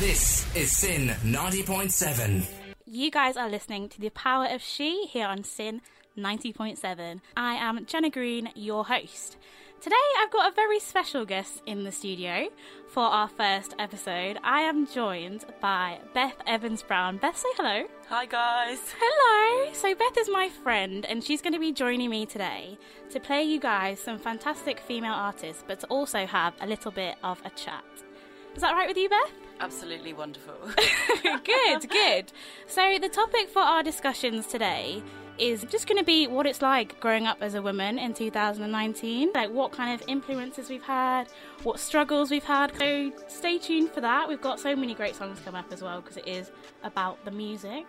This is SYN 90.7. You guys are listening to The Power of She here on SYN 90.7. I am Jenna Green, your host. Today I've got a very special guest in the studio for our first episode. I am joined by Beth Evans Brown. Beth, say hello. Hi, guys. Hello. So, Beth is my friend, and she's going to be joining me today to play you guys some fantastic female artists, but to also have a little bit of a chat. Is that right with you, Beth? Absolutely wonderful. good, good. So, the topic for our discussions today is just going to be what it's like growing up as a woman in 2019, like what kind of influences we've had, what struggles we've had. So, stay tuned for that. We've got so many great songs come up as well because it is about the music.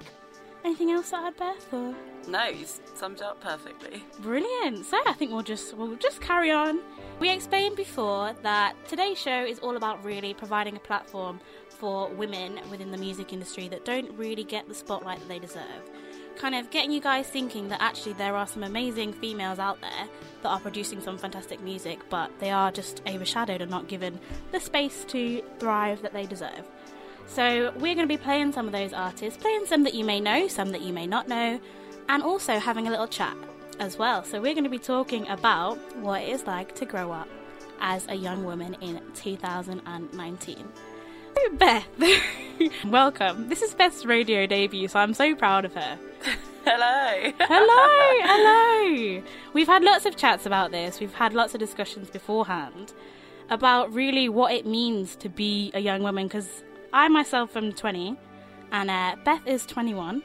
Anything else to add, Beth? Or? no, you summed it up perfectly. Brilliant. So I think we'll just we'll just carry on. We explained before that today's show is all about really providing a platform for women within the music industry that don't really get the spotlight that they deserve. Kind of getting you guys thinking that actually there are some amazing females out there that are producing some fantastic music, but they are just overshadowed and not given the space to thrive that they deserve. So, we're going to be playing some of those artists, playing some that you may know, some that you may not know, and also having a little chat as well. So, we're going to be talking about what it is like to grow up as a young woman in 2019. Beth, welcome. This is Beth's radio debut, so I'm so proud of her. Hello. Hello, hello. We've had lots of chats about this. We've had lots of discussions beforehand about really what it means to be a young woman because I myself am 20 and uh, Beth is 21.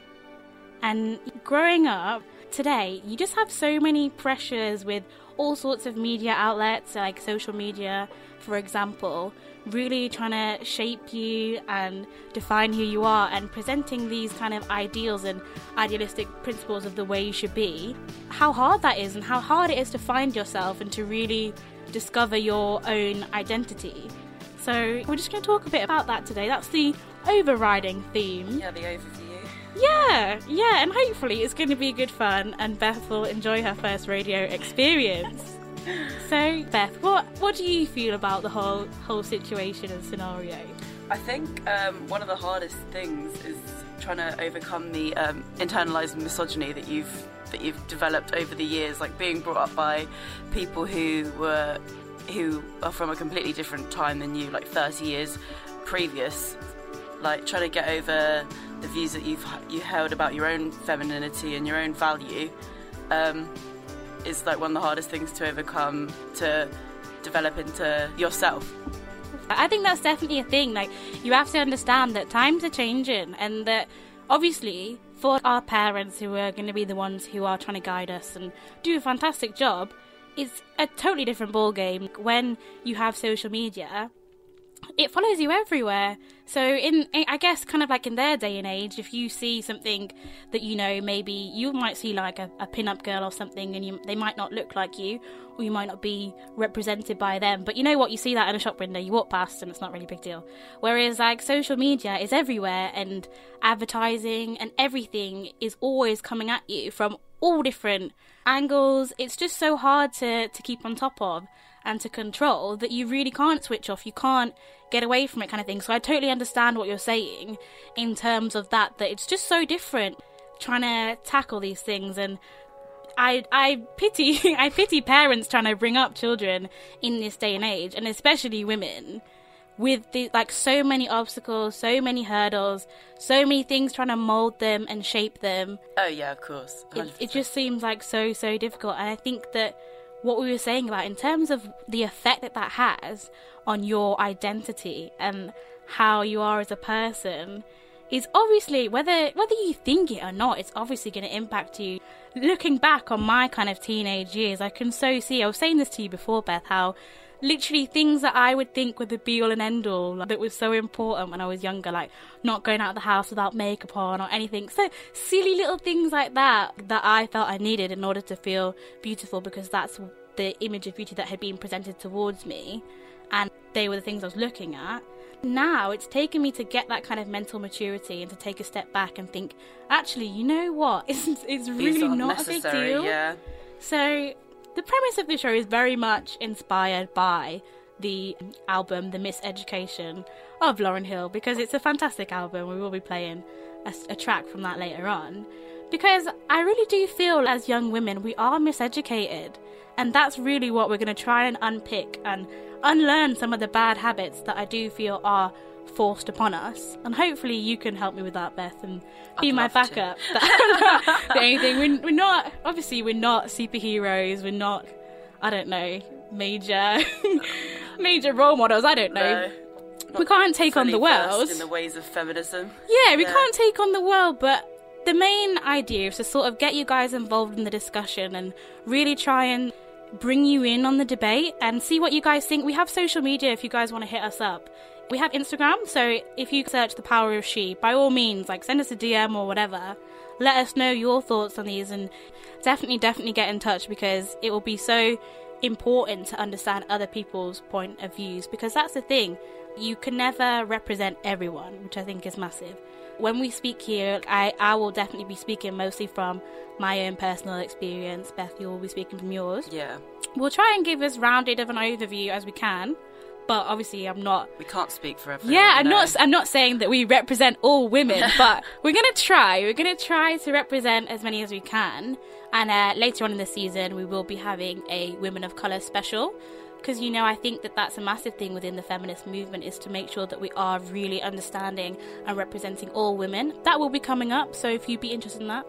And growing up today, you just have so many pressures with all sorts of media outlets, like social media, for example, really trying to shape you and define who you are and presenting these kind of ideals and idealistic principles of the way you should be. How hard that is, and how hard it is to find yourself and to really discover your own identity. So, we're just going to talk a bit about that today. That's the overriding theme. Yeah, the overview. Yeah, yeah, and hopefully it's going to be good fun and Beth will enjoy her first radio experience. So, Beth, what what do you feel about the whole whole situation and scenario? I think um, one of the hardest things is trying to overcome the um, internalized misogyny that you've that you've developed over the years, like being brought up by people who were who are from a completely different time than you, like 30 years previous. Like trying to get over the views that you've you held about your own femininity and your own value um, is like one of the hardest things to overcome to develop into yourself. I think that's definitely a thing. Like, you have to understand that times are changing, and that obviously, for our parents who are going to be the ones who are trying to guide us and do a fantastic job, it's a totally different ballgame when you have social media. It follows you everywhere. So, in I guess, kind of like in their day and age, if you see something that you know, maybe you might see like a, a pin-up girl or something, and you, they might not look like you, or you might not be represented by them. But you know what? You see that in a shop window, you walk past, and it's not really a big deal. Whereas, like social media is everywhere, and advertising and everything is always coming at you from all different angles. It's just so hard to to keep on top of and to control that you really can't switch off. You can't get away from it, kind of thing. So I totally understand what you're saying in terms of that. That it's just so different trying to tackle these things and. I, I pity I pity parents trying to bring up children in this day and age, and especially women, with the, like so many obstacles, so many hurdles, so many things trying to mold them and shape them. Oh yeah, of course. It, it just seems like so so difficult, and I think that what we were saying about in terms of the effect that that has on your identity and how you are as a person is obviously whether whether you think it or not it's obviously going to impact you. Looking back on my kind of teenage years i can so see i was saying this to you before beth how literally things that i would think were the be all and end all like, that was so important when i was younger like not going out of the house without makeup on or anything so silly little things like that that i felt i needed in order to feel beautiful because that's the image of beauty that had been presented towards me and they were the things i was looking at now it's taken me to get that kind of mental maturity and to take a step back and think, actually, you know what? It's, it's really are not a big deal. Yeah. So the premise of the show is very much inspired by the album The Miseducation of Lauryn Hill because it's a fantastic album. We will be playing a, a track from that later on. Because I really do feel as young women we are miseducated, and that's really what we're going to try and unpick and unlearn some of the bad habits that I do feel are forced upon us. And hopefully you can help me with that, Beth, and be I'd my backup. the only thing we're, we're not obviously we're not superheroes. We're not I don't know major major role models. I don't know. No, we can't take on the world. in the ways of feminism. Yeah, we Yeah. can't take on the world, but the main idea is to sort of get you guys involved in the discussion and really try and bring you in on the debate and see what you guys think. We have social media if you guys want to hit us up. We have Instagram, so if you search the power of she, by all means, like send us a DM or whatever. Let us know your thoughts on these and definitely, definitely get in touch because it will be so important to understand other people's point of views because that's the thing. You can never represent everyone, which I think is massive. When we speak here, I, I will definitely be speaking mostly from my own personal experience. Beth, you will be speaking from yours. Yeah, We'll try and give as rounded of an overview as we can, but obviously I'm not we can't speak for everyone. yeah, I'm no. not. I'm not saying that we represent all women, but we're gonna try. We're gonna try to represent as many as we can. And uh, later on in the season, we will be having a women of color special because you know I think that that's a massive thing within the feminist movement is to make sure that we are really understanding and representing all women. That will be coming up. So if you'd be interested in that,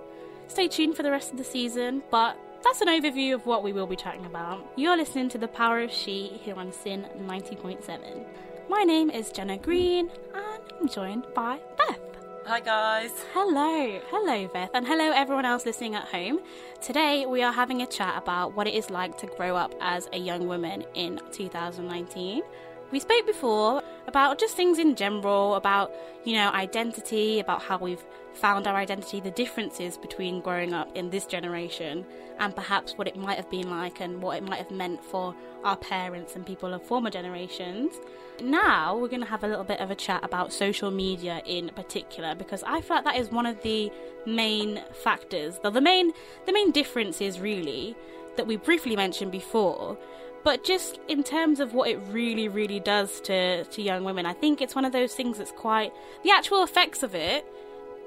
stay tuned for the rest of the season. But that's an overview of what we will be chatting about. You're listening to The Power of She here on SYN 90.7. My name is Jenna Green, and I'm joined by Beth. Hi guys. Hello, hello, Beth, and hello, everyone else listening at home. Today, we are having a chat about what it is like to grow up as a young woman in 2019. We spoke before about just things in general, about, you know, identity, about how we've found our identity, the differences between growing up in this generation and perhaps what it might have been like and what it might have meant for our parents and people of former generations. Now, we're going to have a little bit of a chat about social media in particular because I feel like that is one of the main factors, the, the main the main differences really that we briefly mentioned before but just in terms of what it really really does to to young women i think it's one of those things that's quite the actual effects of it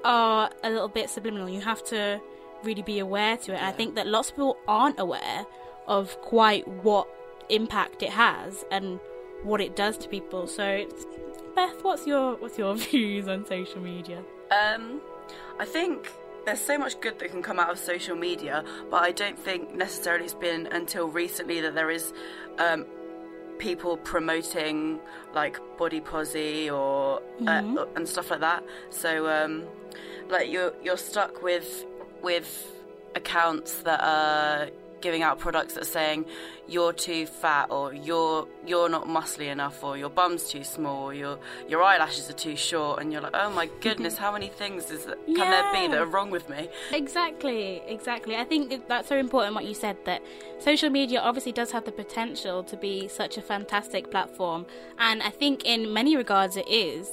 are a little bit subliminal. You have to really be aware to it. And i think that lots of people aren't aware of quite what impact it has and what it does to people. So beth what's your what's your views on social media? Um, I think there's so much good that can come out of social media, but I don't think necessarily it's been until recently that there is um, people promoting like body posy or uh, and stuff like that. So um, like you're you're stuck with with accounts that are giving out products that are saying you're too fat or you're you're not muscly enough or your bum's too small or your your eyelashes are too short and you're like oh my goodness how many things is that, can there be that are wrong with me Exactly, exactly. I think that's so important what you said that social media obviously does have the potential to be such a fantastic platform, and I think in many regards it is.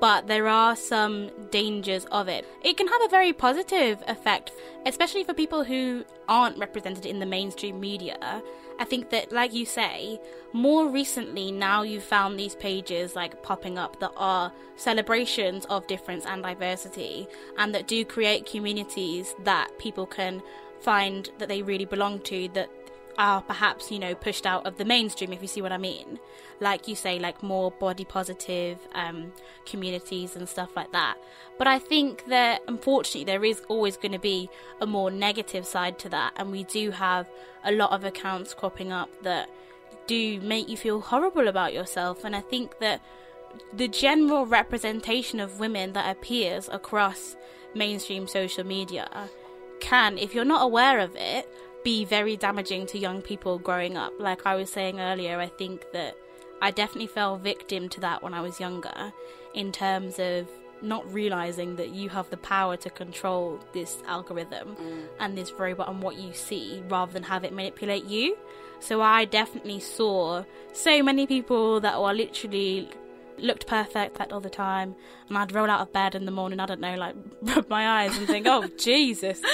But there are some dangers of it. It can have a very positive effect, especially for people who aren't represented in the mainstream media. I think that, like you say, more recently now you've found these pages like popping up that are celebrations of difference and diversity and that do create communities that people can find that they really belong to that are perhaps you know pushed out of the mainstream if you see what i mean. Like you say like more body positive um, communities and stuff like that. But i think that unfortunately there is always going to be a more negative side to that and we do have a lot of accounts cropping up that do make you feel horrible about yourself. And i think that the general representation of women that appears across mainstream social media can, if you're not aware of it, be very damaging to young people growing up. Like I was saying earlier, I think that I definitely fell victim to that when I was younger, in terms of not realizing that you have the power to control this algorithm mm. and this robot and what you see rather than have it manipulate you. So I definitely saw so many people that were literally looked perfect like all the time and I'd roll out of bed in the morning, I don't know, like rub my eyes and think, Oh Jesus.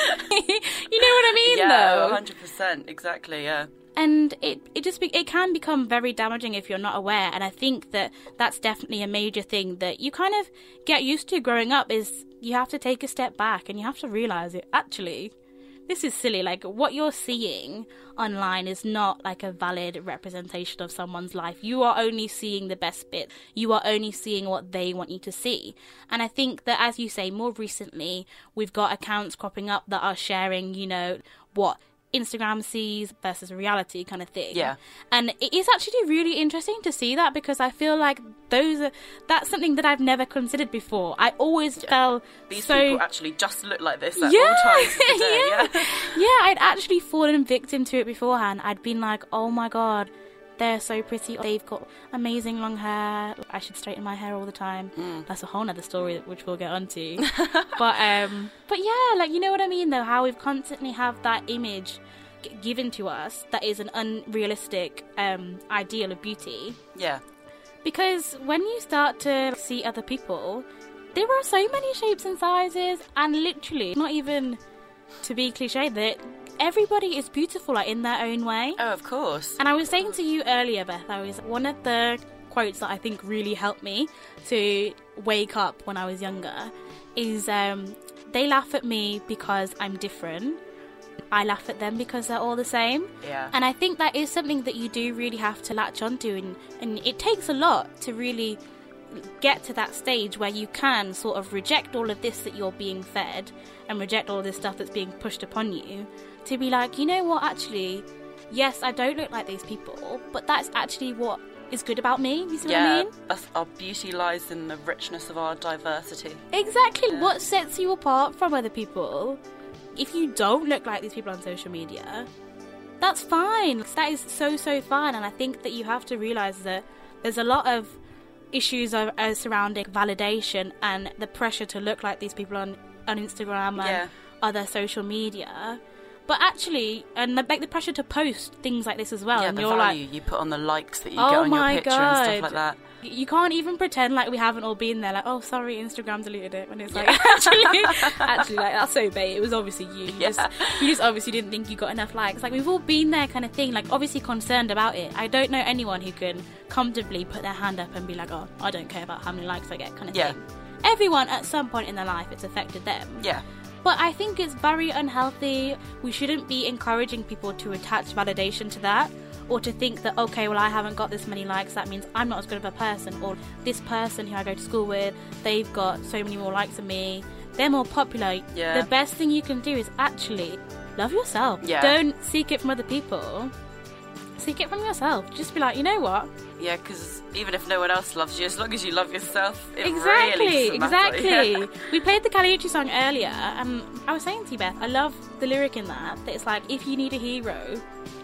You know what I mean yeah though? 100% exactly yeah. And it it just be, it can become very damaging if you're not aware and i think that that's definitely a major thing that you kind of get used to growing up is you have to take a step back and you have to realize it actually this is silly like what you're seeing online is not like a valid representation of someone's life. You are only seeing the best bit. You are only seeing what they want you to see. And i think that as you say more recently we've got accounts cropping up that are sharing you know what Instagram sees versus reality kind of thing. Yeah. And it is actually really interesting to see that because I feel like those are that's something that I've never considered before. I always felt These so people actually just look like this at yeah, all times of the day. yeah. Yeah. yeah, I'd actually fallen victim to it beforehand. I'd been like, oh my god, they're so pretty. They've got amazing long hair. I should straighten my hair all the time. Mm. That's a whole other story which we'll get onto. but um, but yeah, like you know what I mean though. How we've constantly have that image g- given to us that is an unrealistic um, ideal of beauty. yeah. Because when you start to see other people, there are so many shapes and sizes, and literally, not even to be cliche, that everybody is beautiful like, in their own way. Oh, of course. And I was saying to you earlier, Beth, I was one of the quotes that I think really helped me to wake up when I was younger is um, they laugh at me because I'm different. I laugh at them because they're all the same. Yeah. And I think that is something that you do really have to latch onto, and, and it takes a lot to really get to that stage where you can sort of reject all of this that you're being fed and reject all this stuff that's being pushed upon you to be like, you know what, actually, yes, I don't look like these people, but that's actually what is good about me. You see what I mean? our beauty lies in the richness of our diversity. Exactly. What sets you apart from other people? If you don't look like these people on social media, that's fine. That is so so fine. And I think that you have to realize that there's a lot of issues of, uh, surrounding validation and the pressure to look like these people on on Instagram and Yeah. other social media. But actually, and the, like the pressure to post things like this as well. yeah, and the you're value like, you put on the likes that you Oh get on your picture and stuff like that. you can't even pretend like we haven't all been there. Like, oh, sorry, Instagram deleted it. When it's like, actually, actually, like that's so bait. It was obviously you. You, Yeah. just, you just obviously didn't think you got enough likes. Like we've all been there, kind of thing. Like obviously concerned about it. I don't know anyone who can comfortably put their hand up and be like, oh, I don't care about how many likes I get, kind of Yeah. thing. Everyone at some point in their life, it's affected them. Yeah. But I think it's very unhealthy. We shouldn't be encouraging people to attach validation to that or to think that, okay, well, I haven't got this many likes, that means I'm not as good of a person. Or this person who I go to school with, they've got so many more likes than me, they're more popular. Yeah. The best thing you can do is actually love yourself. Yeah. Don't seek it from other people. Seek it from yourself. Just be like, you know what? Yeah, because even if no one else loves you, as long as you love yourself, exactly, really exactly. we played the Kali Uchis song earlier, and I was saying to you, Beth, I love the lyric in that. That it's like, if you need a hero,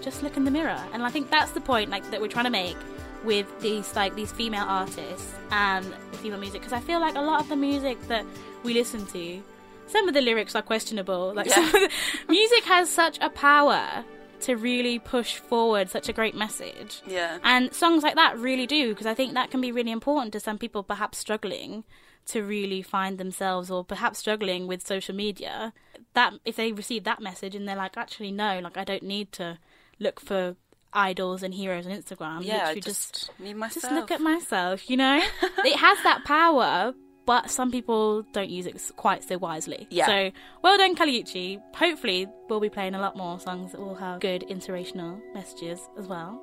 just look in the mirror. And I think that's the point, like that we're trying to make with these like these female artists and female music, because I feel like a lot of the music that we listen to, some of the lyrics are questionable. Like Yeah. some of the, music has such a power to really push forward such a great message. Yeah. And songs like that really do, because I think that can be really important to some people perhaps struggling to really find themselves or perhaps struggling with social media. That if they receive that message and they're like, actually no, like I don't need to look for idols and heroes on Instagram. Yeah, just, need myself. just look at myself, you know? it has that power, but some people don't use it quite so wisely. Yeah. So, well done, Kali Uchis. Hopefully, we'll be playing a lot more songs that will have good inspirational messages as well.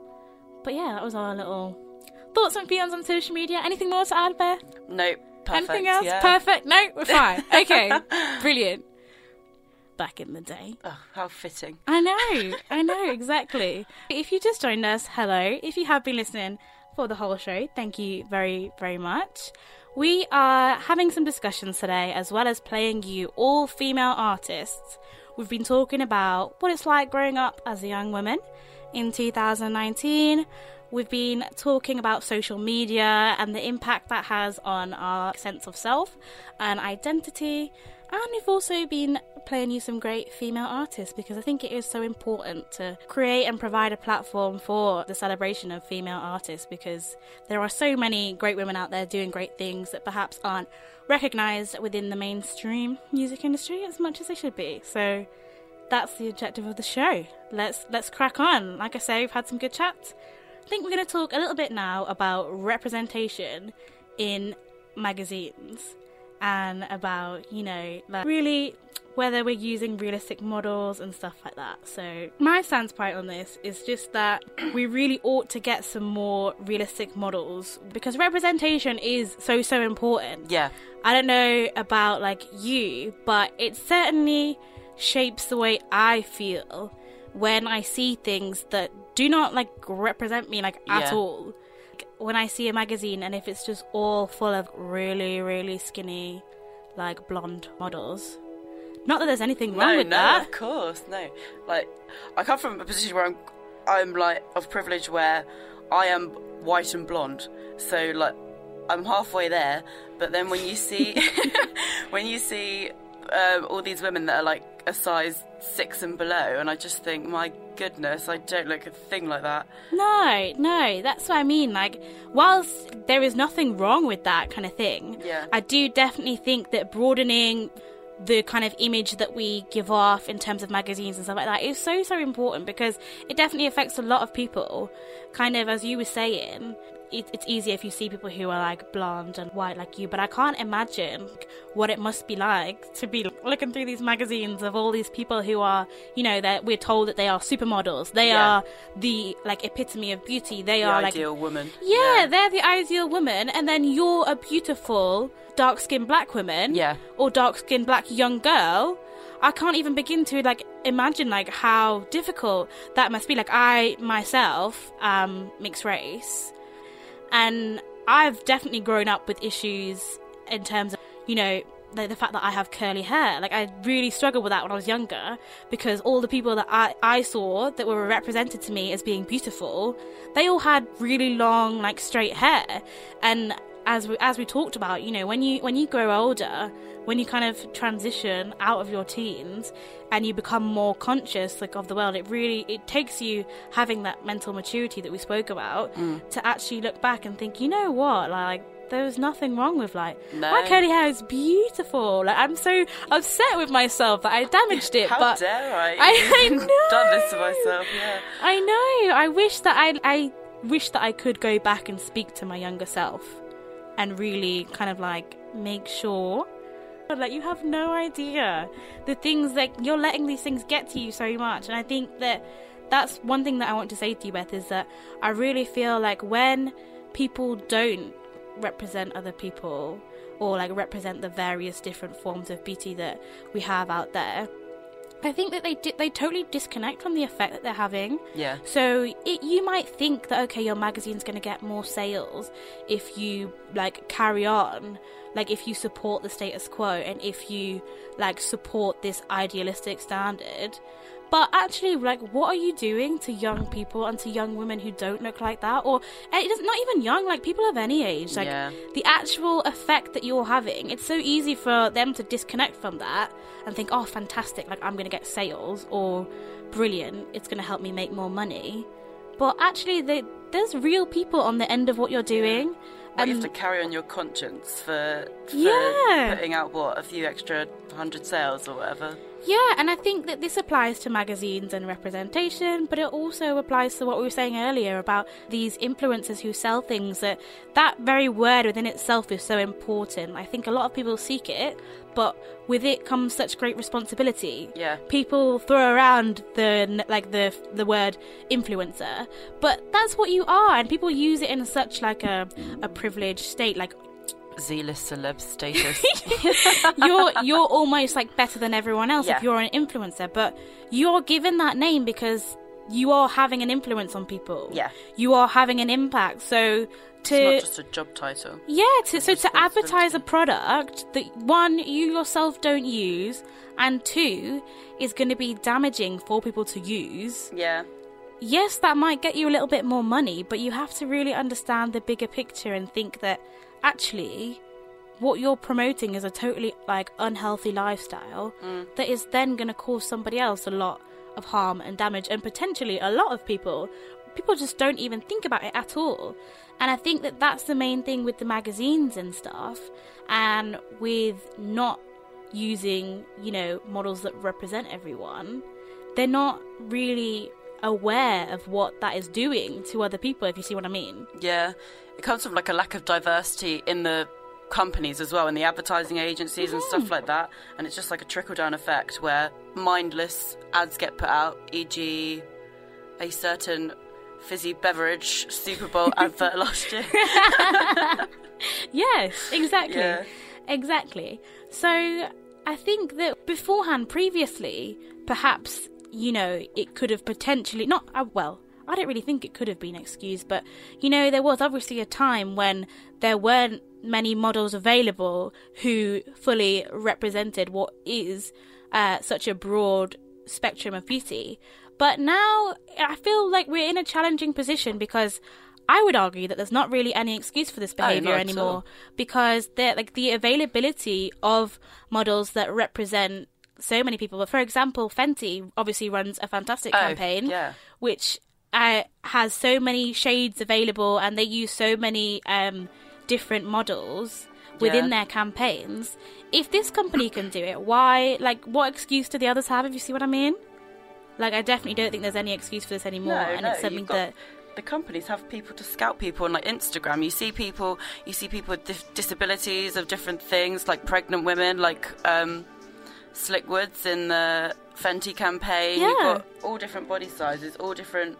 But yeah, that was our little thoughts and feelings on social media. Anything more to add, Beth? Nope. Perfect. Anything else? Yeah. Perfect? No, we're fine. Okay, brilliant. Back in the day. Oh, how fitting. I know, I know, exactly. If you just joined us, hello. If you have been listening for the whole show, thank you very, very much. We are having some discussions today, as well as playing you all female artists. We've been talking about what it's like growing up as a young woman in 2019. We've been talking about social media and the impact that has on our sense of self and identity. And we've also been playing you some great female artists because I think it is so important to create and provide a platform for the celebration of female artists because there are so many great women out there doing great things that perhaps aren't recognized within the mainstream music industry as much as they should be. So that's the objective of the show. Let's let's crack on. Like I say, we've had some good chats. I think we're going to talk a little bit now about representation in magazines and about you know like really whether we're using realistic models and stuff like that. So my standpoint on this is just that we really ought to get some more realistic models because representation is so so important. Yeah. I don't know about like you, but it certainly shapes the way I feel when I see things that do not like represent me like at Yeah. all. When I see a magazine and if it's just all full of really really skinny like blonde models. Not that there's anything wrong no, with no, that. of course, no. Like, I come from a position where I'm, I'm like of privilege where I am white and blonde, so like I'm halfway there. But then when you see, when you see um, all these women that are like a size six and below, and I just think, my goodness, I don't look a thing like that. No, no, that's what I mean. Like, whilst there is nothing wrong with that kind of thing, Yeah. I do definitely think that broadening the kind of image that we give off in terms of magazines and stuff like that is so, so important because it definitely affects a lot of people. Kind of, as you were saying, it's easier if you see people who are like blonde and white like you, but I can't imagine what it must be like to be looking through these magazines of all these people who are, you know, that we're told that they are supermodels. They Yeah. are the like epitome of beauty. They The are like ideal woman. yeah, they're the ideal woman, and then you're a beautiful dark skinned black woman, Yeah. or dark skinned black young girl. I can't even begin to like imagine like how difficult that must be. Like I myself am mixed race, and I've definitely grown up with issues in terms of you know the, the fact that I have curly hair. Like I really struggled with that when I was younger because all the people that I, I saw that were represented to me as being beautiful, they all had really long like straight hair. And as we, as we talked about, you know, when you when you grow older, when you kind of transition out of your teens and you become more conscious like of the world, it really it takes you having that mental maturity that we spoke about mm. to actually look back and think, you know what, like there was nothing wrong with like No. my curly hair is beautiful. Like I'm so upset with myself that I damaged it. How but dare I? I- I I've done this to know. myself. Yeah. I know. I wish that I I wish that I could go back and speak to my younger self and really kind of like make sure like you have no idea the things that you're letting these things get to you so much and I think that that's one thing that I want to say to you Beth is that I really feel like when people don't represent other people or like represent the various different forms of beauty that we have out there I think that they di- they totally disconnect from the effect that they're having. Yeah. So it, you might think that okay, your magazine's going to get more sales if you like carry on, like if you support the status quo and if you like support this idealistic standard. But actually, like, what are you doing to young people and to young women who don't look like that? Or eh, it is not even young, like people of any age. Like Yeah. the actual effect that you're having, it's so easy for them to disconnect from that and think, oh, fantastic, like I'm going to get sales, or brilliant, it's going to help me make more money. But actually, they, there's real people on the end of what you're doing. Like you have um, to carry on your conscience for, for Yeah. putting out what a few extra hundred sales or whatever. Yeah, and I think that this applies to magazines and representation, but it also applies to what we were saying earlier about these influencers who sell things that that very word within itself is so important. I think a lot of people seek it, but with it comes such great responsibility. Yeah. People throw around the like the the word influencer, but that's what you are and people use it in such like a a privileged state like Z-list celeb status. you're you're almost like better than everyone else Yeah. if you're an influencer, but you're given that name because you are having an influence on people. Yeah. You are having an impact. So it's not just a job title. yeah, to, so to advertise a product that one you yourself don't use and two is going to be damaging for people to use. Yeah. Yes, that might get you a little bit more money, but you have to really understand the bigger picture and think that actually what you're promoting is a totally like unhealthy lifestyle mm. that is then going to cause somebody else a lot of harm and damage and potentially a lot of people people just don't even think about it at all and i think that that's the main thing with the magazines and stuff and with not using you know models that represent everyone they're not really aware of what that is doing to other people. If you see what I mean? Yeah, it comes from like a lack of diversity in the companies as well, in the advertising agencies and stuff mm. like that. And it's just like a trickle down effect where mindless ads get put out, e.g., a certain fizzy beverage Super Bowl advert last year. Yes, exactly. Yeah. Exactly. So I think that beforehand, previously, perhaps, you know, it could have potentially, not, uh, well, I don't really think it could have been excused, but, you know, there was obviously a time when there weren't many models available who fully represented what is uh, such a broad spectrum of beauty. But now I feel like we're in a challenging position because I would argue that there's not really any excuse for this behavior anymore because the like the availability of models that represent so many people. But For example, Fenty obviously runs a fantastic Oh, campaign, yeah. which uh, has so many shades available, and they use so many um, different models within Yeah. their campaigns. If this company can do it, why? Like, what excuse do the others have? If you see what I mean? Like, I definitely don't think there's any excuse for this anymore, No, and no, it's something got- that the companies have people to scout people on like Instagram. You see people, you see people with dif- disabilities of different things, like pregnant women, like um, Slick Woods in the Fenty campaign. Yeah. You've got all different body sizes, all different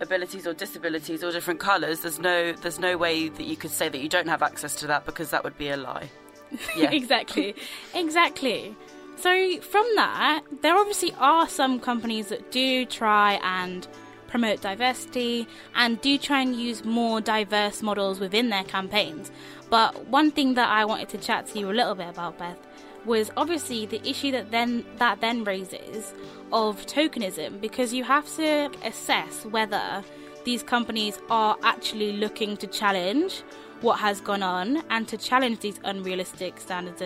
abilities or disabilities, all different colours. There's no, there's no way that you could say that you don't have access to that because that would be a lie. Yeah. exactly, exactly. So from that, there obviously are some companies that do try and promote diversity and do try and use more diverse models within their campaigns. But one thing that I wanted to chat to you a little bit about, Beth, was obviously the issue that then that then raises of tokenism because you have to assess whether these companies are actually looking to challenge what has gone on and to challenge these unrealistic standards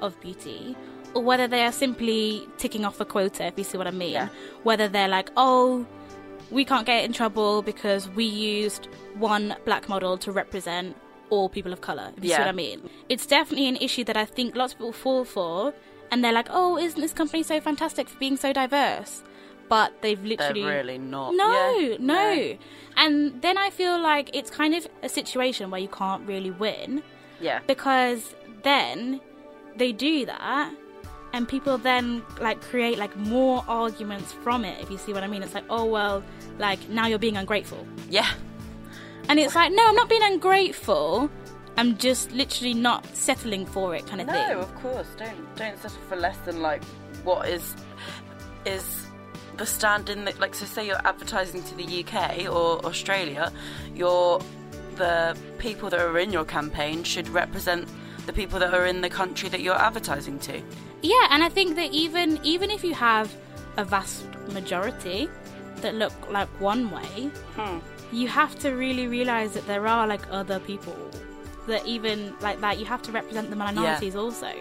of- beauty or whether they are simply ticking off a quota if you see what i mean Yeah. whether they're like oh we can't get in trouble because we used one black model to represent all people of color. If you see what I mean? It's definitely an issue that I think lots of people fall for, and they're like, "Oh, isn't this company so fantastic for being so diverse?" But they've literally. They're really not. no, Yeah. no. And then I feel like it's kind of a situation where you can't really win Yeah. because then they do that and people then like create like more arguments from it if you see what i mean it's like oh well like now you're being ungrateful Yeah. and it's like no i'm not being ungrateful i'm just literally not settling for it kind of thing. No, of course. Don't don't settle for less than like what is is the stand in the, like so say you're advertising to the UK or Australia, your the people that are in your campaign should represent the people that are in the country that you're advertising to. yeah and i think that even even if you have a vast majority that look like one way hmm. you have to really realize that there are like other people that even like that you have to represent the minorities also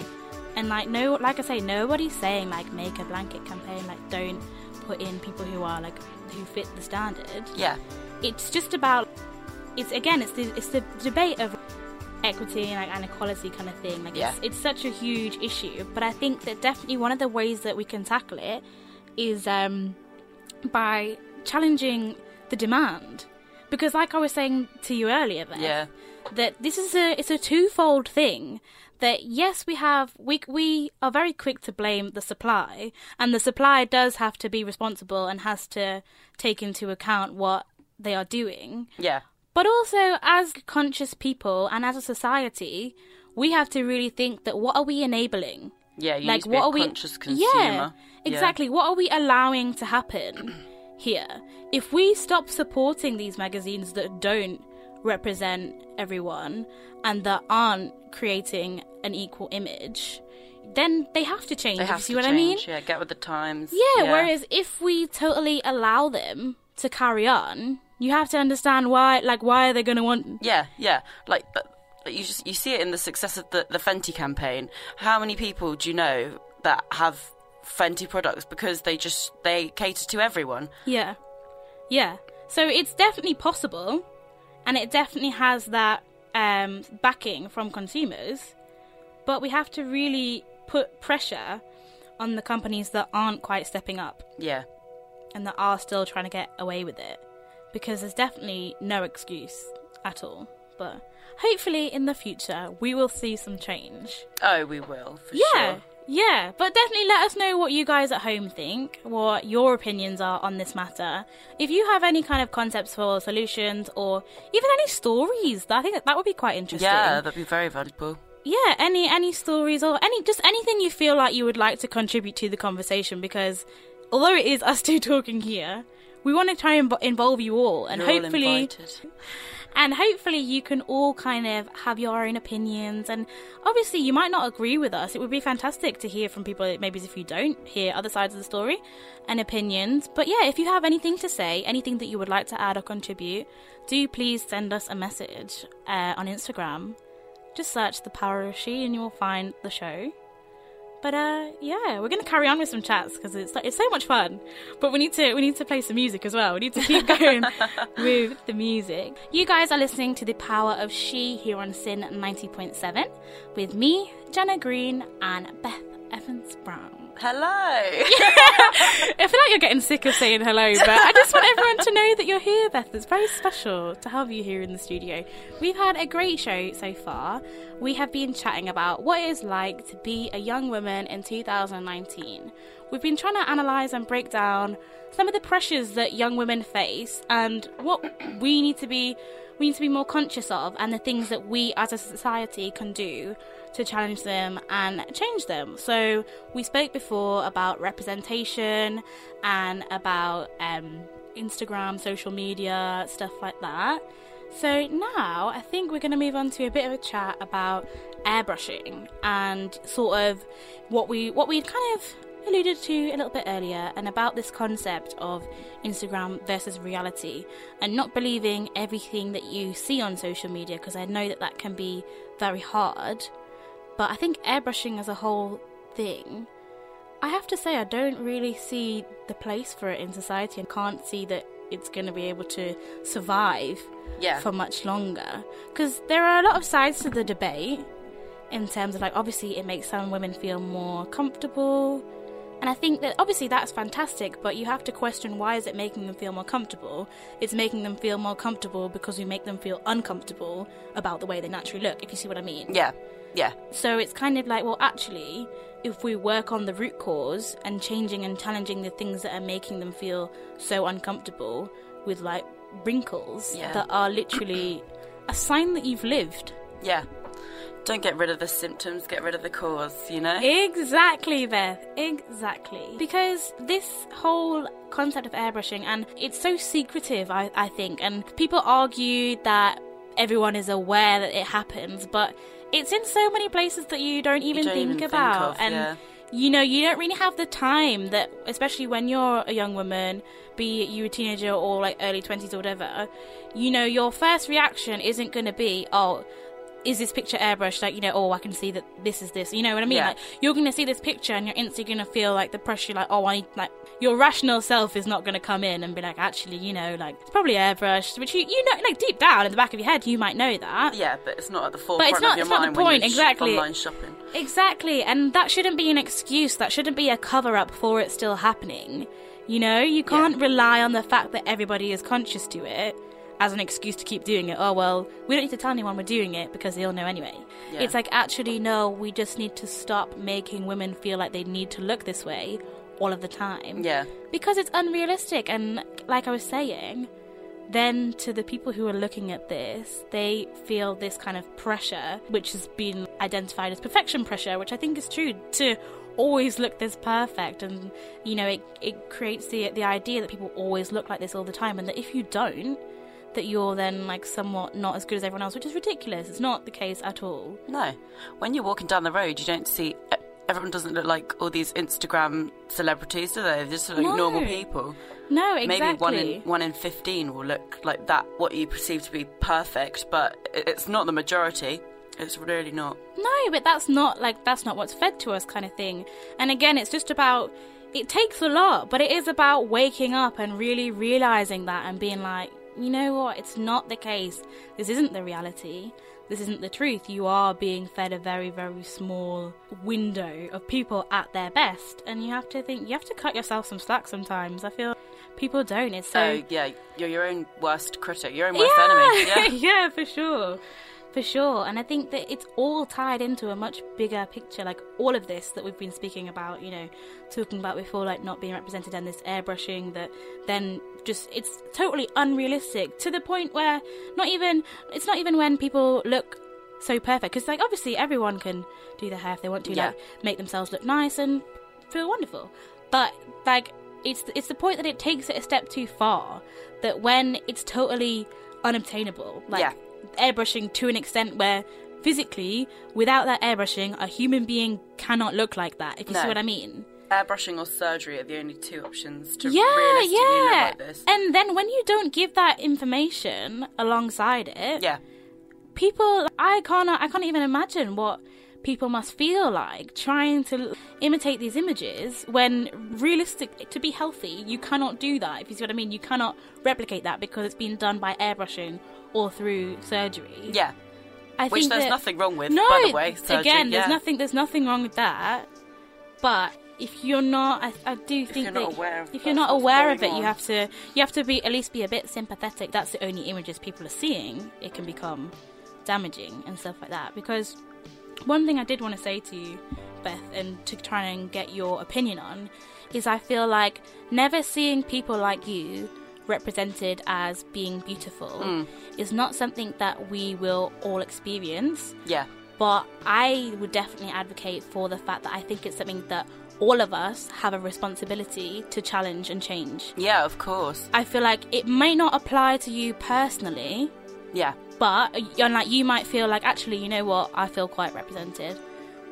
and like no like i say nobody's saying like make a blanket campaign like don't put in people who are like who fit the standard Yeah. it's just about it's again it's the it's the debate of equity and, like, and equality kind of thing like Yeah. it's, it's such a huge issue but i think that definitely one of the ways that we can tackle it is um by challenging the demand because like i was saying to you earlier Beth, Yeah. that this is a it's a twofold thing that yes we have we we are very quick to blame the supply and the supply does have to be responsible and has to take into account what they are doing Yeah. But also as conscious people and as a society we have to really think that what are we enabling? Yeah, you like need to be what a are we conscious consumer. yeah. exactly. What are we allowing to happen here? If we stop supporting these magazines that don't represent everyone and that aren't creating an equal image then they have to change They you have see to what change, i mean? Yeah, get with the times. yeah, whereas if we totally allow them to carry on you have to understand why like why are they going to want Yeah, yeah. Like but but you just you see it in the success of the the Fenty campaign. How many people do you know that have Fenty products because they just they cater to everyone? Yeah. Yeah. So it's definitely possible and it definitely has that um, backing from consumers, but we have to really put pressure on the companies that aren't quite stepping up. Yeah. and that are still trying to get away with it because there's definitely no excuse at all. But hopefully in the future we will see some change. Oh, we will for Yeah. sure. Yeah, but definitely let us know what you guys at home think, what your opinions are on this matter. If you have any kind of concepts for solutions or even any stories, I think that, that would be quite interesting. Yeah, that'd be very valuable. yeah any any stories or any just anything you feel like you would like to contribute to the conversation because although it is us two talking here we want to try and involve you all and You're all hopefully invited. and hopefully you can all kind of have your own opinions and obviously you might not agree with us. It would be fantastic to hear from people maybe if you don't hear other sides of the story and opinions. But yeah if you have anything to say anything that you would like to add or contribute do please send us a message uh, on instagram. Just search the power of she and you will find the show but uh yeah we're gonna carry on with some chats because it's like it's so much fun. But we need to we need to play some music as well. We need to keep going with the music. You guys are listening to the power of she here on SYN 90.7 with me jenna green and beth evans brown Hello. I feel like you're getting sick of saying hello, but I just want everyone to know that you're here, Beth. It's very special to have you here in the studio. We've had a great show so far. We have been chatting about what it is like to be a young woman in 2019. We've been trying to analyse and break down some of the pressures that young women face and what we need to be we need to be more conscious of and the things that we as a society can do to challenge them and change them. So we spoke before about representation and about um, Instagram, social media, stuff like that. So now I think we're going to move on to a bit of a chat about airbrushing and sort of what we what we kind of alluded to a little bit earlier and about this concept of Instagram versus reality and not believing everything that you see on social media because I know that that can be very hard. But I think airbrushing as a whole thing, I have to say I don't really see the place for it in society and can't see that it's going to be able to survive Yeah. for much longer because there are a lot of sides to the debate in terms of like obviously it makes some women feel more comfortable and I think that obviously that's fantastic, but you have to question why is it making them feel more comfortable? It's making them feel more comfortable because we make them feel uncomfortable about the way they naturally look, if you see what I mean. Yeah. Yeah. So it's kind of like, well, actually, if we work on the root cause and changing and challenging the things that are making them feel so uncomfortable with like wrinkles Yeah. that are literally a sign that you've lived. Yeah. Don't get rid of the symptoms, get rid of the cause, you know? Exactly, Beth. Exactly. Because this whole concept of airbrushing, and it's so secretive, I, I think, and people argue that everyone is aware that it happens, but it's in so many places that you don't even don't think even think about. of, and yeah. you know, you don't really have the time that, especially when you're a young woman, be it you a teenager or like early 20s or whatever, you know, your first reaction isn't going to be, oh, is this picture airbrushed? Like, you know, oh, I can see that this is this. You know what I mean? Yeah. Like, you're going to see this picture and you're instantly going to feel like the pressure, like, oh, I need, like, your rational self is not going to come in and be like, actually, you know, like, it's probably airbrushed, which you, you know, like, deep down in the back of your head, you might know that. Yeah, but it's not at the forefront but it's not- of your it's not the point, exactly. online shopping. Exactly, and that shouldn't be an excuse. That shouldn't be a cover up for it still happening. You know, you can't rely on the fact that everybody is conscious to it as an excuse to keep doing it. Oh, well, we don't need to tell anyone we're doing it because they'll know anyway. Yeah. It's like, actually, no, we just need to stop making women feel like they need to look this way all of the time. Yeah. Because it's unrealistic, and like I was saying, then to the people who are looking at this, they feel this kind of pressure, which has been identified as perfection pressure, which I think is true, to always look this perfect. And, you know, it, it creates the, the idea that people always look like this all the time, and that if you don't, that you're then like somewhat not as good as everyone else, which is ridiculous. It's not the case at all. No. When you're walking down the road, you don't see. Everyone doesn't look like all these Instagram celebrities, do they? They just like No. normal people. No, exactly. Maybe one in one in fifteen will look like that, what you perceive to be perfect, but it's not the majority. It's really not. No, but that's not like that's not what's fed to us kind of thing. And again, it's just about it takes a lot, but it is about waking up and really realizing that and being like, you know what, it's not the case. This isn't the reality. This isn't the truth. You are being fed a very, very small window of people at their best, and you have to think you have to cut yourself some slack sometimes. I feel people don't. It's so So yeah, you're your own worst critic, your own worst yeah, enemy. Yeah. yeah, for sure. For sure. And I think that it's all tied into a much bigger picture. Like all of this that we've been speaking about, you know, talking about before, like not being represented and this airbrushing that then just, it's totally unrealistic to the point where not even, it's not even when people look so perfect. Because, like, obviously everyone can do their hair if they want to, Yeah. like, make themselves look nice and feel wonderful. But, like, it's it's the point that it takes it a step too far. That when it's totally unobtainable, like Yeah. Airbrushing to an extent where physically, without that airbrushing, a human being cannot look like that. If you see what I mean. Airbrushing or surgery are the only two options to Yeah, realistically yeah. look like this. And then when you don't give that information alongside it, yeah, people I can't I can't even imagine what people must feel like trying to imitate these images when realistic to be healthy you cannot do that if you see what I mean you cannot replicate that because it's been done by airbrushing or through surgery yeah. I Which think there's that- nothing wrong with, no by the way. Surgery, again there's yeah. nothing there's nothing wrong with that but if you're not I, I do think you're that not aware of if you're not aware of it you have to you have to be at least be a bit sympathetic that's the only images people are seeing it can become damaging and stuff like that because one thing I did want to say to you Beth and to try and get your opinion on is I feel like never seeing people like you represented as being beautiful Mm. is not something that we will all experience Yeah, but I would definitely advocate for the fact that I think it's something that all of us have a responsibility to challenge and change. yeah, of course. I feel like it may not apply to you personally, Yeah, but and like you might feel like actually, you know what, I feel quite represented.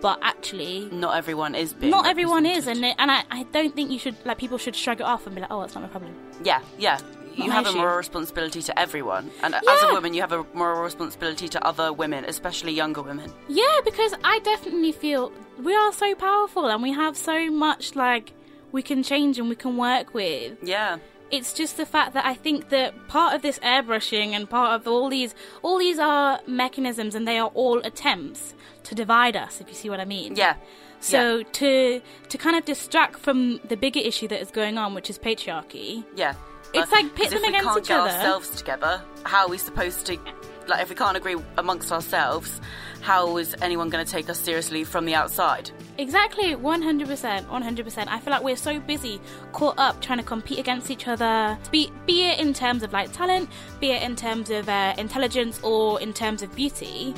But actually, not everyone is being. not everyone is, and it, and I, I don't think you should like people should shrug it off and be like, oh, it's not my problem. Yeah, yeah. You my have a moral responsibility to everyone, and as a woman, you have a moral responsibility to other women, especially younger women. Yeah, because I definitely feel we are so powerful and we have so much like we can change and we can work with. Yeah, It's just the fact that I think that part of this airbrushing and part of all these all these are mechanisms and they are all attempts to divide us, if you see what I mean. yeah, So to to kind of distract from the bigger issue that is going on, which is patriarchy. yeah. It's like pit them we against can't each get other. ourselves together, how are we supposed to? Like, if we can't agree amongst ourselves, how is anyone going to take us seriously from the outside? Exactly, 100%, 100%. I feel like we're so busy, caught up, trying to compete against each other, be, be it in terms of like talent, be it in terms of uh, intelligence, or in terms of beauty.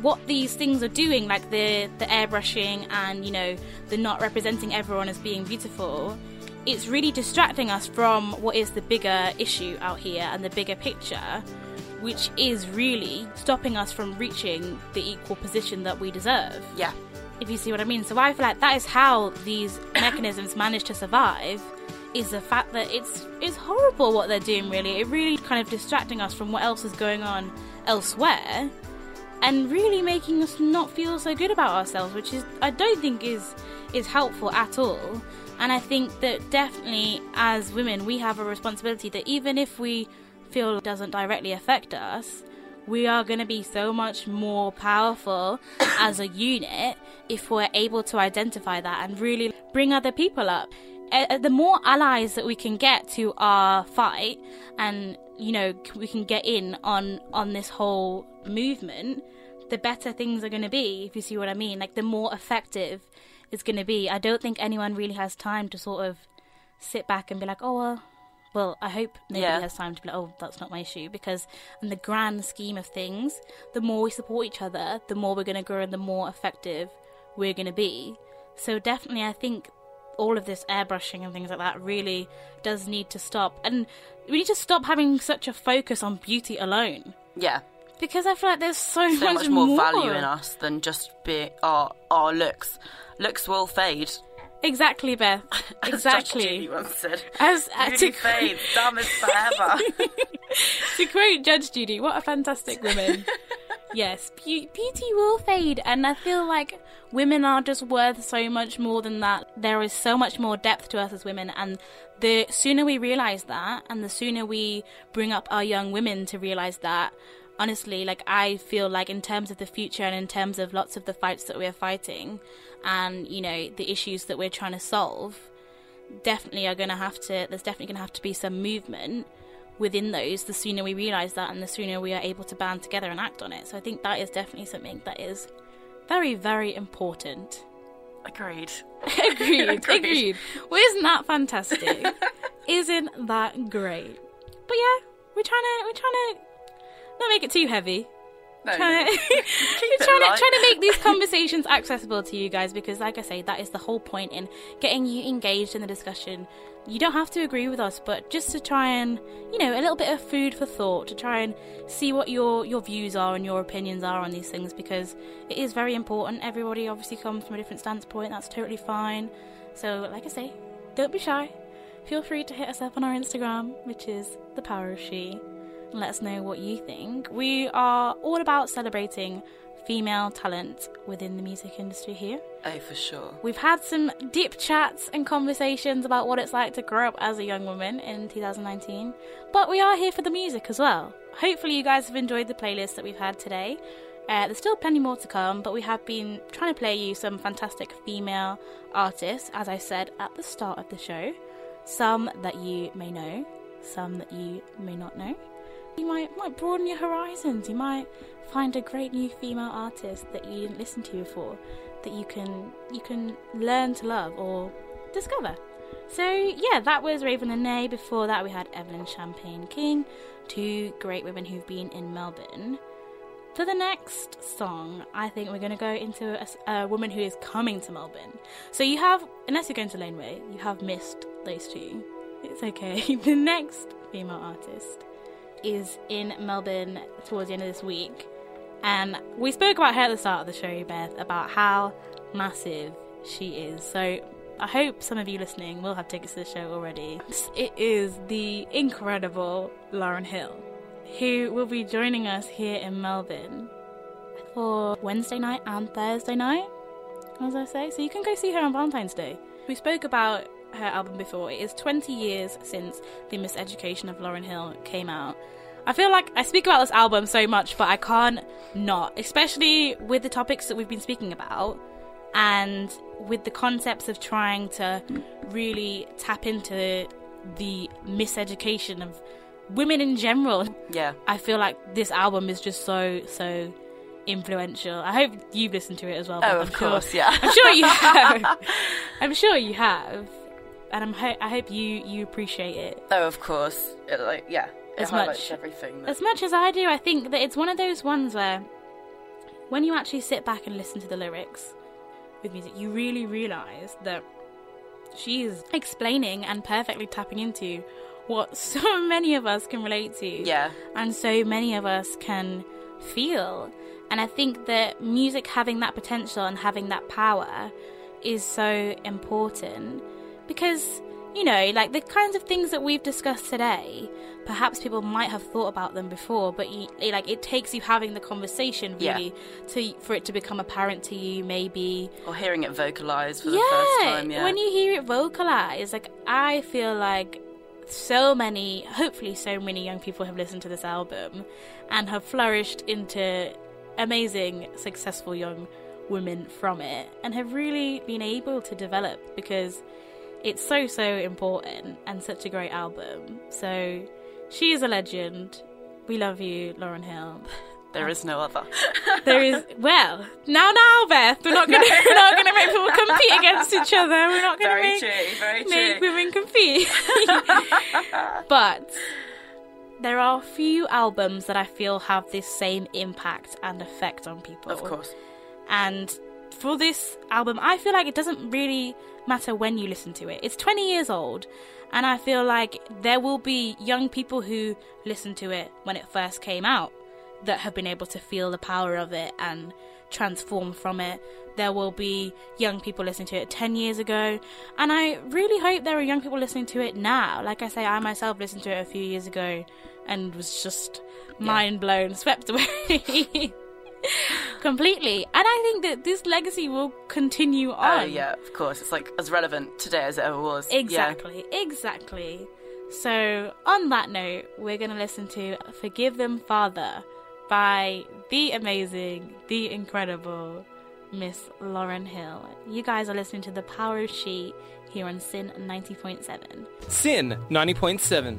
What these things are doing, like the the airbrushing and you know the not representing everyone as being beautiful, it's really distracting us from what is the bigger issue out here and the bigger picture, which is really stopping us from reaching the equal position that we deserve Yeah, if you see what I mean. So I feel like that is how these mechanisms manage to survive. Is the fact that it's it's horrible what they're doing. Really, it really kind of distracting us from what else is going on elsewhere, and really making us not feel so good about ourselves, which is I don't think is is helpful at all. And I think that definitely as women we have a responsibility that even if we feel doesn't directly affect us, we are going to be so much more powerful as a unit if we're able to identify that and really bring other people up. The more allies that we can get to our fight and you know we can get in on on this whole movement the better things are going to be if you see what i mean like the more effective it's going to be i don't think anyone really has time to sort of sit back and be like oh well well, I hope nobody Yeah. has time to be like, oh, that's not my issue. Because in the grand scheme of things, the more we support each other, the more we're going to grow and the more effective we're going to be. So definitely, I think all of this airbrushing and things like that really does need to stop. And we need to stop having such a focus on beauty alone. yeah. Because I feel like there's so, So much, much more, value in us than just be our our looks. Looks will fade. Exactly, Beth. As Judge Judy Exactly. once said. As uh, Beauty to, fades, dumb forever. to quote Judge Judy, what a fantastic woman. yes, be- beauty will fade, and I feel like women are just worth so much more than that. There is so much more depth to us as women, and the sooner we realize that, and the sooner we bring up our young women to realize that, honestly, like I feel like in terms of the future and in terms of lots of the fights that we're fighting, and you know the issues that we're trying to solve definitely are going to have to. There's definitely going to have to be some movement within those. The sooner we realise that, and the sooner we are able to band together and act on it. So I think that is definitely something that is very, very important. Agreed. agreed, Agreed. agreed. Well, isn't that fantastic? isn't that great? But yeah, we're trying to we're trying to not make it too heavy. No, Trying to, trying to trying to make these conversations accessible to you guys because, like I say, that is the whole point in getting you engaged in the discussion. You don't have to agree with us, but just to try and you know a little bit of food for thought to try and see what your your views are and your opinions are on these things because it is very important. Everybody obviously comes from a different standpoint. That's totally fine. So, like I say, don't be shy. Feel free to hit us up on our Instagram, which is the power of she and let us know what you think. We are all about celebrating female talent within the music industry here. Oh, for sure. We've had some deep chats and conversations about what it's like to grow up as a young woman in 2019, but we are here for the music as well. Hopefully, you guys have enjoyed the playlist that we've had today. Uh, there's still plenty more to come, but we have been trying to play you some fantastic female artists, as I said at the start of the show. Some that you may know, some that you may not know. You might might broaden your horizons. You might find a great new female artist that you didn't listen to before, that you can you can learn to love or discover. So yeah, that was Ravyn Lenae. Before that, we had Evelyn Champagne King, two great women who've been in Melbourne. For the next song, I think we're going to go into a woman who is coming to Melbourne. So you have, unless you're going to Laneway, you have missed those two. It's okay. The next female artist is in Melbourne towards the end of this week. And we spoke about her at the start of the show, Beth, about how massive she is. So I hope some of you listening will have tickets to the show already. It is the incredible Lauryn Hill, who will be joining us here in Melbourne for Wednesday night and Thursday night, as I say. So you can go see her on Valentine's Day. We spoke about her album before. It is 20 years since The Miseducation of Lauryn Hill came out. I feel like I speak about this album so much, but I can't not, especially with the topics that we've been speaking about and with the concepts of trying to really tap into the miseducation of women in general. Yeah. I feel like this album is just so, so influential. I hope you've listened to it as well. Oh, I'm of sure- course, yeah. I'm sure you have. I'm sure you have, and I'm ho- I hope you you appreciate it Oh, of course. It, like, yeah. It As much- everything. that- as much as I do. I think that it's one of those ones where, when you actually sit back and listen to the lyrics with music, you really realize that she's explaining and perfectly tapping into what so many of us can relate to. Yeah. and so many of us can feel. And I think that music having that potential and having that power is so important because, you know, like the kinds of things that we've discussed today, perhaps people might have thought about them before, but you, like it takes you having the conversation Yeah. really to for it to become apparent to you. Maybe Or hearing it vocalized for yeah, the first time. Yeah. when you hear it vocalized, like I feel like so many, hopefully, so many young people have listened to this album and have flourished into amazing, successful young women from it, and have really been able to develop because it's so so important and such a great album. So she is a legend. We love you, Lauryn Hill. there is no other. There is well now now Beth. We're not gonna we're not gonna make people compete against each other. We're not gonna very make true. Very make true. women compete. but there are few albums that I feel have this same impact and effect on people. Of course. And for this album, I feel like it doesn't really matter when you listen to it. It's 20 years old, and I feel like there will be young people who listened to it when it first came out that have been able to feel the power of it and transform from it. There will be young people listening to it 10 years ago, and I really hope there are young people listening to it now. Like I say, I myself listened to it a few years ago and was just mind blown, swept away. completely. And I think that this legacy will continue oh, on. Oh yeah, of course. It's like as relevant today as it ever was. Yeah. Exactly, exactly. So, on that note, we're going to listen to Forgive Them Father by the amazing, the incredible Miss Lauryn Hill. You guys are listening to The Power of She here on SYN 90.7. SYN 90.7.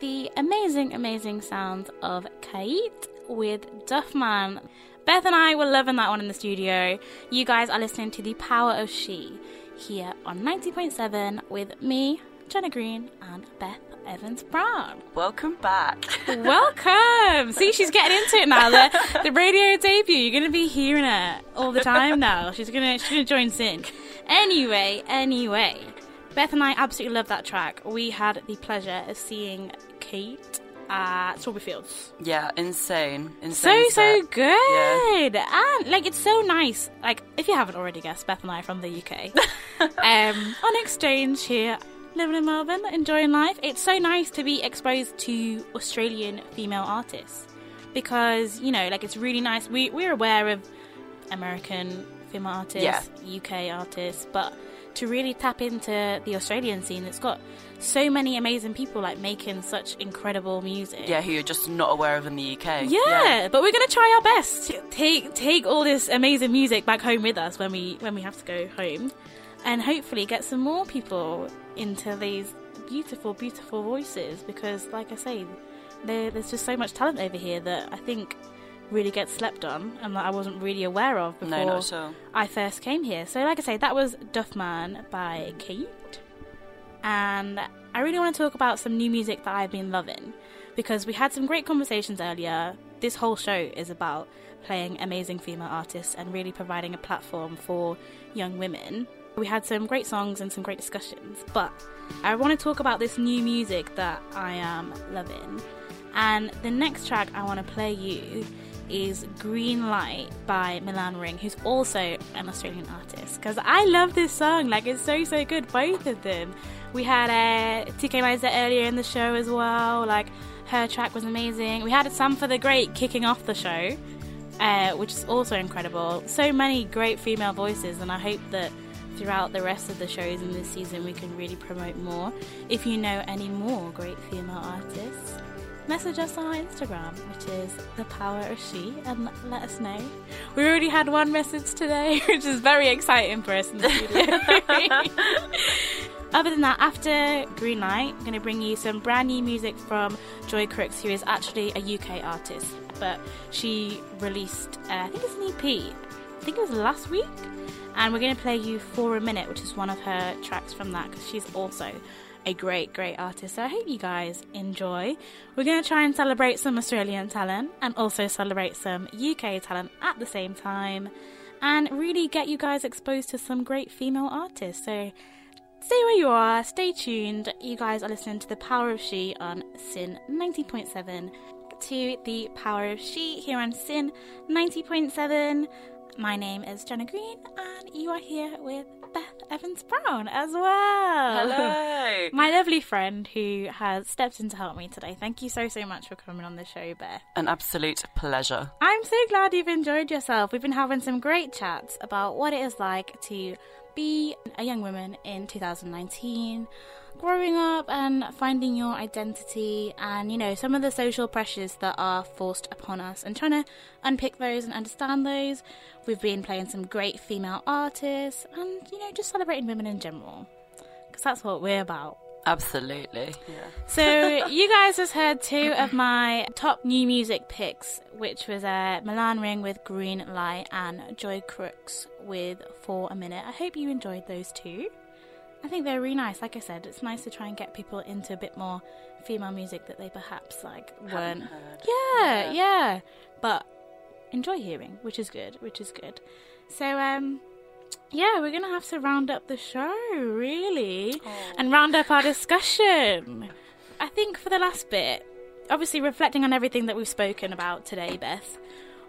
The amazing, amazing sounds of Kaiit with Duffman. Beth and I were loving that one in the studio. You guys are listening to The Power of She here on 90.7 with me, Jenna Green, and Beth Evans Brown. Welcome back. Welcome! See, she's getting into it now. The, the radio debut, you're going to be hearing her all the time now. She's going to she's gonna join SYN. Anyway, anyway, Beth and I absolutely love that track. We had the pleasure of seeing Kaiit at Strawberry Fields. yeah, insane. So, Insane. so set. good. And, like, it's so nice. Like, if you haven't already guessed, Beth and I are from the UK. um, on exchange here, living in Melbourne, enjoying life. It's so nice to be exposed to Australian female artists. Because, you know, like, it's really nice. We, we're aware of American female artists, UK artists, but to really tap into the Australian scene, it's got so many amazing people, like, making such incredible music. Yeah, who you're just not aware of in the UK. Yeah, but we're gonna try our best to take take all this amazing music back home with us when we when we have to go home, and hopefully get some more people into these beautiful, beautiful voices. Because, like I say, there, there's just so much talent over here that I think really get slept on and that I wasn't really aware of before No, not at. I first came here. So, like I say, that was Duffman by Kaiit. And I really want to talk about some new music that I've been loving because we had some great conversations earlier. This whole show is about playing amazing female artists and really providing a platform for young women. We had some great songs and some great discussions, but I want to talk about this new music that I am loving. And the next track I want to play you is Green Light by Milan Ring, who's also an Australian artist. Because I love this song, like it's so so good, both of them. We had uh, Tkay Maidza earlier in the show as well. Like her track was amazing. We had Sampa the Great kicking off the show, uh, which is also incredible. So many great female voices, and I hope that throughout the rest of the shows in this season we can really promote more. If you know any more great female artists, message us on our Instagram, which is the power of she, and let us know. We already had one message today, which is very exciting for us in the. Other than that, after Green Light, I'm going to bring you some brand new music from Joy Crookes, who is actually a UK artist, but she released, uh, I think it's an EP. I think it was last week, and we're going to play you For a Minute, which is one of her tracks from that, because she's also a great, great artist. So I hope you guys enjoy. We're going to try and celebrate some Australian talent and also celebrate some UK talent at the same time and really get you guys exposed to some great female artists. So stay where you are, stay tuned. You guys are listening to The Power of She on SYN 90.7 to The Power of She here on SYN 90.7. My name is Jenna Green and you are here with Beth Evans Brown as well. Hello. My lovely friend who has stepped in to help me today. Thank you so, so much for coming on the show, Beth. An absolute pleasure. I'm so glad you've enjoyed yourself. We've been having some great chats about what it is like to be a young woman in 2019, growing up and finding your identity, and you know, some of the social pressures that are forced upon us, and trying to unpick those and understand those. We've been playing some great female artists, and you know, just celebrating women in general, because that's what we're about. Absolutely. Yeah. So you guys just heard two of my top new music picks, which was uh, Milan Ring with Green Light and Joy Crookes with For a Minute. I hope you enjoyed those two. I think they're really nice. Like I said, it's nice to try and get people into a bit more female music that they perhaps like weren't. heard. Yeah, yeah, But enjoy hearing, which is good, which is good. So um yeah, we're gonna have to round up the show, really, and round up our discussion. I think for the last bit, obviously reflecting on everything that we've spoken about today, Beth,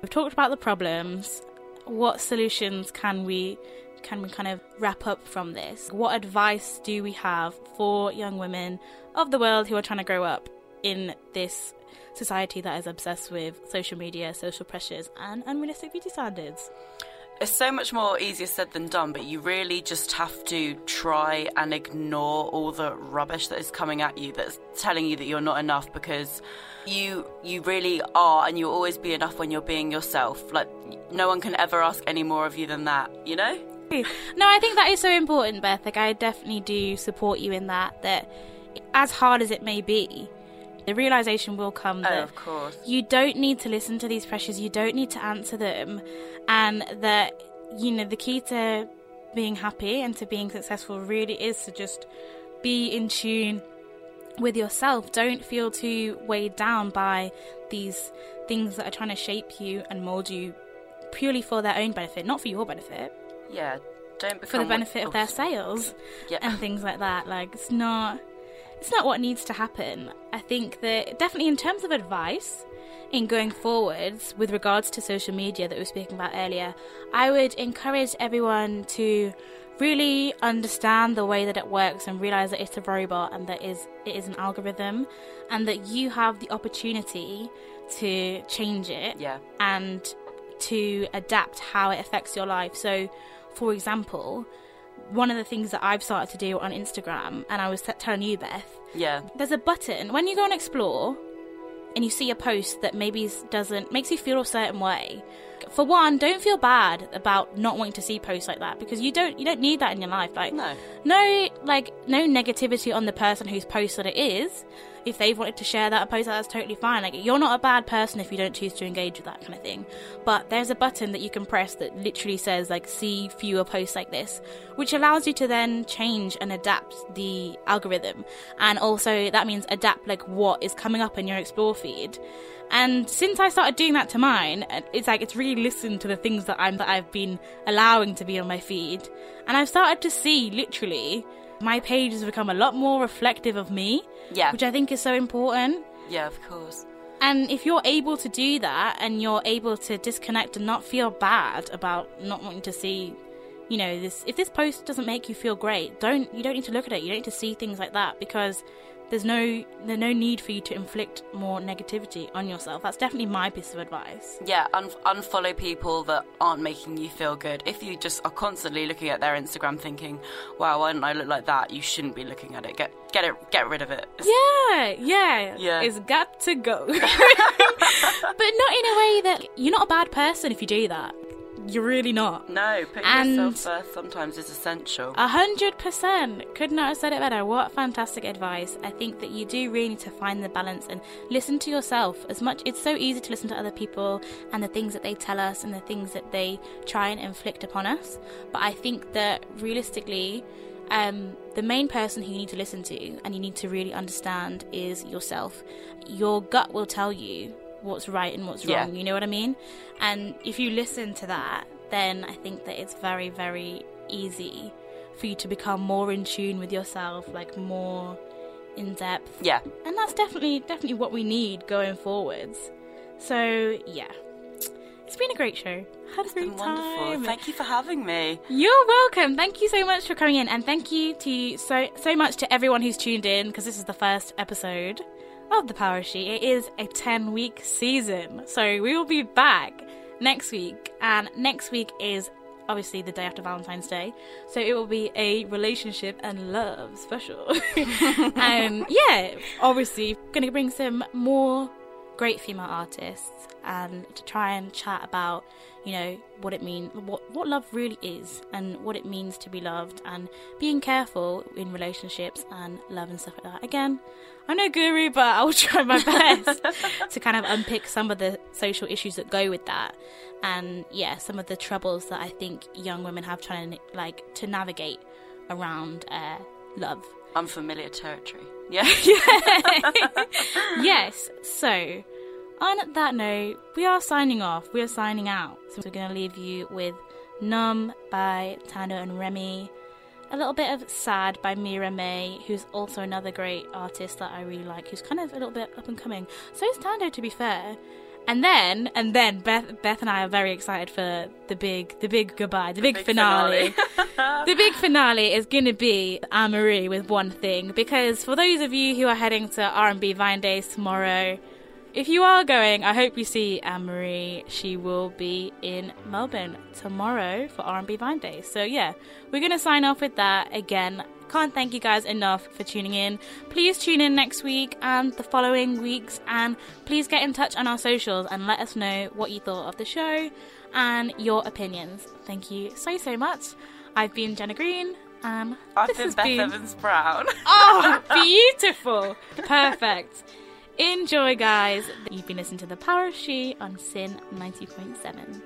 we've talked about the problems. What solutions can we can we kind of wrap up from this? What advice do we have for young women of the world who are trying to grow up in this society that is obsessed with social media, social pressures, and unrealistic beauty standards? it's so much more easier said than done, but you really just have to try and ignore all the rubbish that is coming at you that's telling you that you're not enough because you you really are and you'll always be enough when you're being yourself. Like no one can ever ask any more of you than that, you know? No, I think that is so important, Beth. Like I definitely do support you in that that as hard as it may be, the realization will come Oh, that of course. you don't need to listen to these pressures, you don't need to answer them, and that, you know, the key to being happy and to being successful really is to just be in tune with yourself. Don't feel too weighed down by these things that are trying to shape you and mold you purely for their own benefit, not for your benefit, Yeah. Don't for the what- benefit of oh, their sales Yeah. and things like that. Like it's not it's not what needs to happen. I think that definitely in terms of advice in going forwards with regards to social media that we were speaking about earlier, I would encourage everyone to really understand the way that it works and realize that it's a robot and that is it is an algorithm and that you have the opportunity to change it Yeah. and to adapt how it affects your life. So, for example, one of the things that I've started to do on Instagram, and I was t- telling you, Beth, Yeah. there's a button when you go and explore and you see a post that maybe doesn't makes you feel a certain way. For one, don't feel bad about not wanting to see posts like that because you don't you don't need that in your life. Like No. no like no negativity on the person whose posted it is. If they've wanted to share that post, that's totally fine. Like you're not a bad person if you don't choose to engage with that kind of thing. But there's a button that you can press that literally says like see fewer posts like this, which allows you to then change and adapt the algorithm. And also that means adapt like what is coming up in your explore feed. And since I started doing that to mine, uh, it's like it's really listened to the things that I'm that I've been allowing to be on my feed, and I've started to see literally my page has become a lot more reflective of me, Yeah. which I think is so important. Yeah, of course. And if you're able to do that, and you're able to disconnect and not feel bad about not wanting to see, you know, this if this post doesn't make you feel great, don't you don't need to look at it. You don't need to see things like that because there's no there's no need for you to inflict more negativity on yourself. That's definitely my piece of advice. Yeah, un- unfollow people that aren't making you feel good. If you just are constantly looking at their Instagram thinking, "Wow, why don't I look like that?" You shouldn't be looking at it. Get get it get rid of it. It's- Yeah, yeah, Yeah. It's got to go, but not in a way that you're not a bad person if you do that. You're really not. No, putting And- yourself first sometimes is essential. A hundred percent. Could not have said it better. What fantastic advice. I think that you do really need to find the balance and listen to yourself as much. It's so easy to listen to other people and the things that they tell us and the things that they try and inflict upon us. But I think that realistically, um, the main person who you need to listen to and you need to really understand is yourself. Your gut will tell you what's right and what's Yeah. wrong. You know what I mean? And if you listen to that, then I think that it's very, very easy for you to become more in tune with yourself, like more in depth. yeah, And that's definitely definitely what we need going forwards. So yeah. It's been a great show. Had a it's great been wonderful. Thank you for having me. You're welcome. Thank you so much for coming in, and thank you to so so much to everyone who's tuned in because this is the first episode of the Power Sheet. It is a ten week season, so we will be back next week, and next week is obviously the day after Valentine's Day, so it will be a relationship and love special. and um, yeah, obviously gonna bring some more great female artists and to try and chat about you know what it means what what love really is and what it means to be loved and being careful in relationships and love and stuff like that again i'm no guru but i'll try my best to kind of unpick some of the social issues that go with that and yeah some of the troubles that i think young women have trying to like to navigate around uh, love Unfamiliar territory. Yeah. yes. So, on that note, we are signing off. We are signing out. So we're going to leave you with "Numb" by Thando and REMI. A little bit of "Sad" by Miraa May, who's also another great artist that I really like. Who's kind of a little bit up and coming. So is Thando, to be fair. And then, and then, Beth, Beth and I are very excited for the big, the big goodbye, the big, big finale. finale. the big finale is going to be Amerie with one thing because for those of you who are heading to R&B Fridays tomorrow, if you are going, I hope you see Amerie. She will be in Melbourne tomorrow for R&B Friday. So yeah, we're gonna sign off with that again. Can't thank you guys enough for tuning in. Please tune in next week and the following weeks, and please get in touch on our socials and let us know what you thought of the show and your opinions. Thank you so so much. I've been Jenna Green, and I've this been has Beth been Evans Brown. oh beautiful, perfect. Enjoy, guys. You've been listening to the Power of She on SYN ninety point seven.